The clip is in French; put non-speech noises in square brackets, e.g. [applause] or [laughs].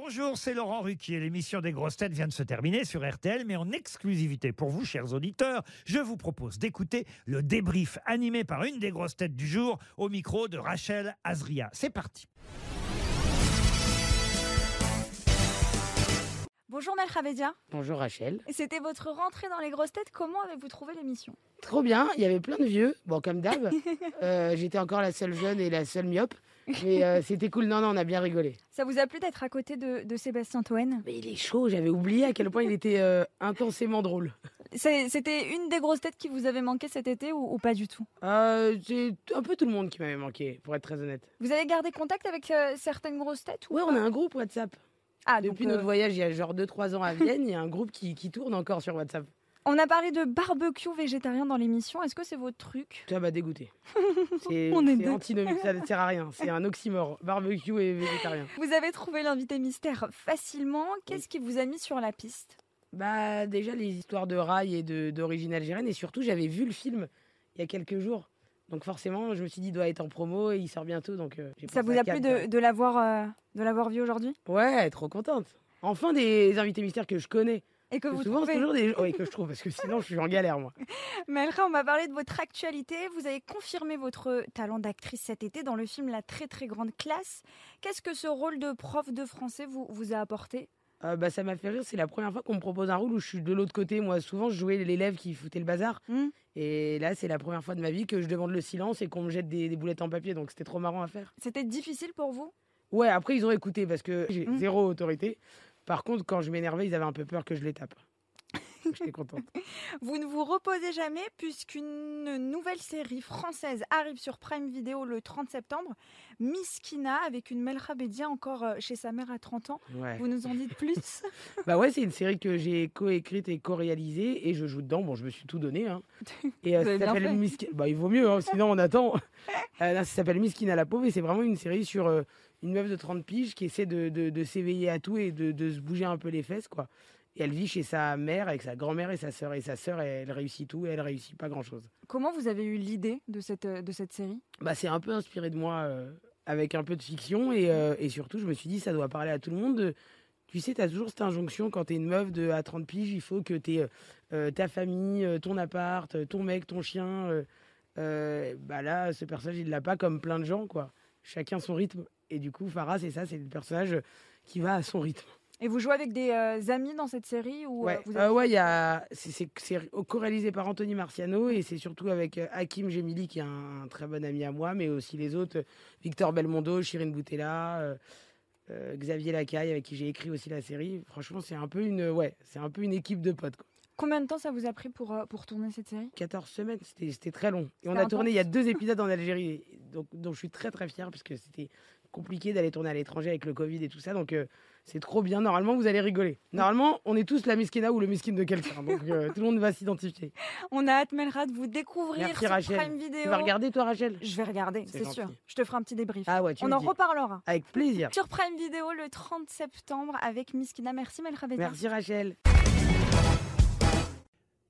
Bonjour, c'est Laurent Ruquier. L'émission des grosses têtes vient de se terminer sur RTL, mais en exclusivité pour vous, chers auditeurs, je vous propose d'écouter le débrief animé par une des grosses têtes du jour au micro de Rachel Azria. C'est parti. Bonjour Melchavedia. Bonjour Rachel. C'était votre rentrée dans les grosses têtes. Comment avez-vous trouvé l'émission? Trop bien, il y avait plein de vieux, bon comme d'hab. [laughs] Euh, J'étais encore la seule jeune et la seule myope. Mais euh, c'était cool, non, non, on a bien rigolé. Ça vous a plu d'être à côté de, de Sébastien Toen? Mais il est chaud, j'avais oublié à quel point il était euh, intensément drôle. C'était une des grosses têtes qui vous avait manqué cet été ou, ou pas du tout? Euh, C'est un peu tout le monde qui m'avait manqué, pour être très honnête. Vous avez gardé contact avec certaines grosses têtes ou Ouais, on a un groupe WhatsApp. Ah, Depuis notre voyage, il y a genre 2-3 ans à Vienne, il y a un groupe qui, qui tourne encore sur WhatsApp. On a parlé de barbecue végétarien dans l'émission. Est-ce que c'est votre truc? Ça m'a dégoûté. [laughs] C'est antinomique, ça ne sert à rien. C'est un oxymore, barbecue et végétarien. Vous avez trouvé l'invité mystère facilement. Qu'est-ce qui vous a mis sur la piste? Bah déjà les histoires de rail et d'origine algérienne et surtout j'avais vu le film il y a quelques jours. Donc forcément je me suis dit il doit être en promo et il sort bientôt donc euh, Ça vous a plu de, de l'avoir euh, de l'avoir vu aujourd'hui? Ouais, trop contente. Enfin des invités mystères que je connais. Et que vous Souvent c'est trouvez toujours des oui, que je trouve parce que [laughs] sinon je suis en galère moi. Melra, on va parler de votre actualité. Vous avez confirmé votre talent d'actrice cet été dans le film La très très grande classe. Qu'est-ce que ce rôle de prof de français vous, vous a apporté? Euh, bah ça m'a fait rire, c'est la première fois qu'on me propose un rôle où je suis de l'autre côté. Moi souvent je jouais l'élève qui foutait le bazar Hmm et là c'est la première fois de ma vie que je demande le silence et qu'on me jette des, des boulettes en papier donc c'était trop marrant à faire. C'était difficile pour vous? Ouais, après ils ont écouté parce que j'ai Mm. zéro autorité. Par contre, quand je m'énervais, ils avaient un peu peur que je les tape. [laughs] J'étais contente. Vous ne vous reposez jamais puisqu'une nouvelle série française arrive sur Prime Video le 30 septembre. Miskina avec une Melra Bédia encore euh, chez sa mère à 30 ans. Ouais. Vous nous en dites plus? [laughs] Bah ouais, c'est une série que j'ai co-écrite et co-réalisée et je joue dedans. Bon, je me suis tout donné. Hein. [laughs] Et euh, ça s'appelle Bah il vaut mieux, hein, sinon on attend. Euh, là, ça s'appelle Miskina la pauvre et c'est vraiment une série sur euh, une meuf de 30 piges qui essaie de, de- de s'éveiller à tout et de, de se bouger un peu les fesses, quoi. Et elle vit chez sa mère avec sa grand-mère et sa sœur. Et sa sœur, elle, elle réussit tout et elle réussit pas grand-chose. Comment vous avez eu l'idée de cette, euh, de cette série? Bah, c'est un peu inspiré de moi euh, avec un peu de fiction et, euh, et surtout je me suis dit ça doit parler à tout le monde. de- tu sais, tu as toujours cette injonction quand tu es une meuf de à 30 piges, il faut que tu ta famille, euh, ton appart, euh, ton mec, ton chien. euh, euh, bah là, ce personnage, il l'a pas comme plein de gens, quoi. Chacun son rythme. Et du coup, Farah, c'est ça, c'est le personnage qui va à son rythme. Et vous jouez avec des euh, amis dans cette série ou Ouais, vous Euh, avez- ouais, il y a, c'est, co-réalisé par Anthony Marciano et c'est surtout avec euh, Hakim Gemili qui est un, un très bon ami à moi, mais aussi les autres, Victor Belmondo, Chirine Boutella, Xavier Lacaille avec qui j'ai écrit aussi la série. Franchement, c'est un peu une, ouais, c'est un peu une équipe de potes. Quoi. Combien de temps ça vous a pris pour, euh, pour tourner cette série? 14 semaines, c'était, très long. Et on a tourné, il y a deux épisodes en Algérie, donc, donc je suis très très fier parce que c'était compliqué d'aller tourner à l'étranger avec le Covid et tout ça, donc euh, c'est trop bien. Normalement, vous allez rigoler. Normalement, on est tous la miskina ou le miskin de quelqu'un, donc euh, tout le monde va s'identifier. [laughs] On a hâte, Melra, de vous découvrir Merci sur Rachel. Prime Video. Tu vas regarder toi Rachel? Je vais regarder, C'est sûr. Je te ferai un petit débrief. Ah ouais, tu On en dis. reparlera. Avec plaisir. Sur Prime Video le 30 septembre avec Miskina. Merci Melra. Merci Rachel.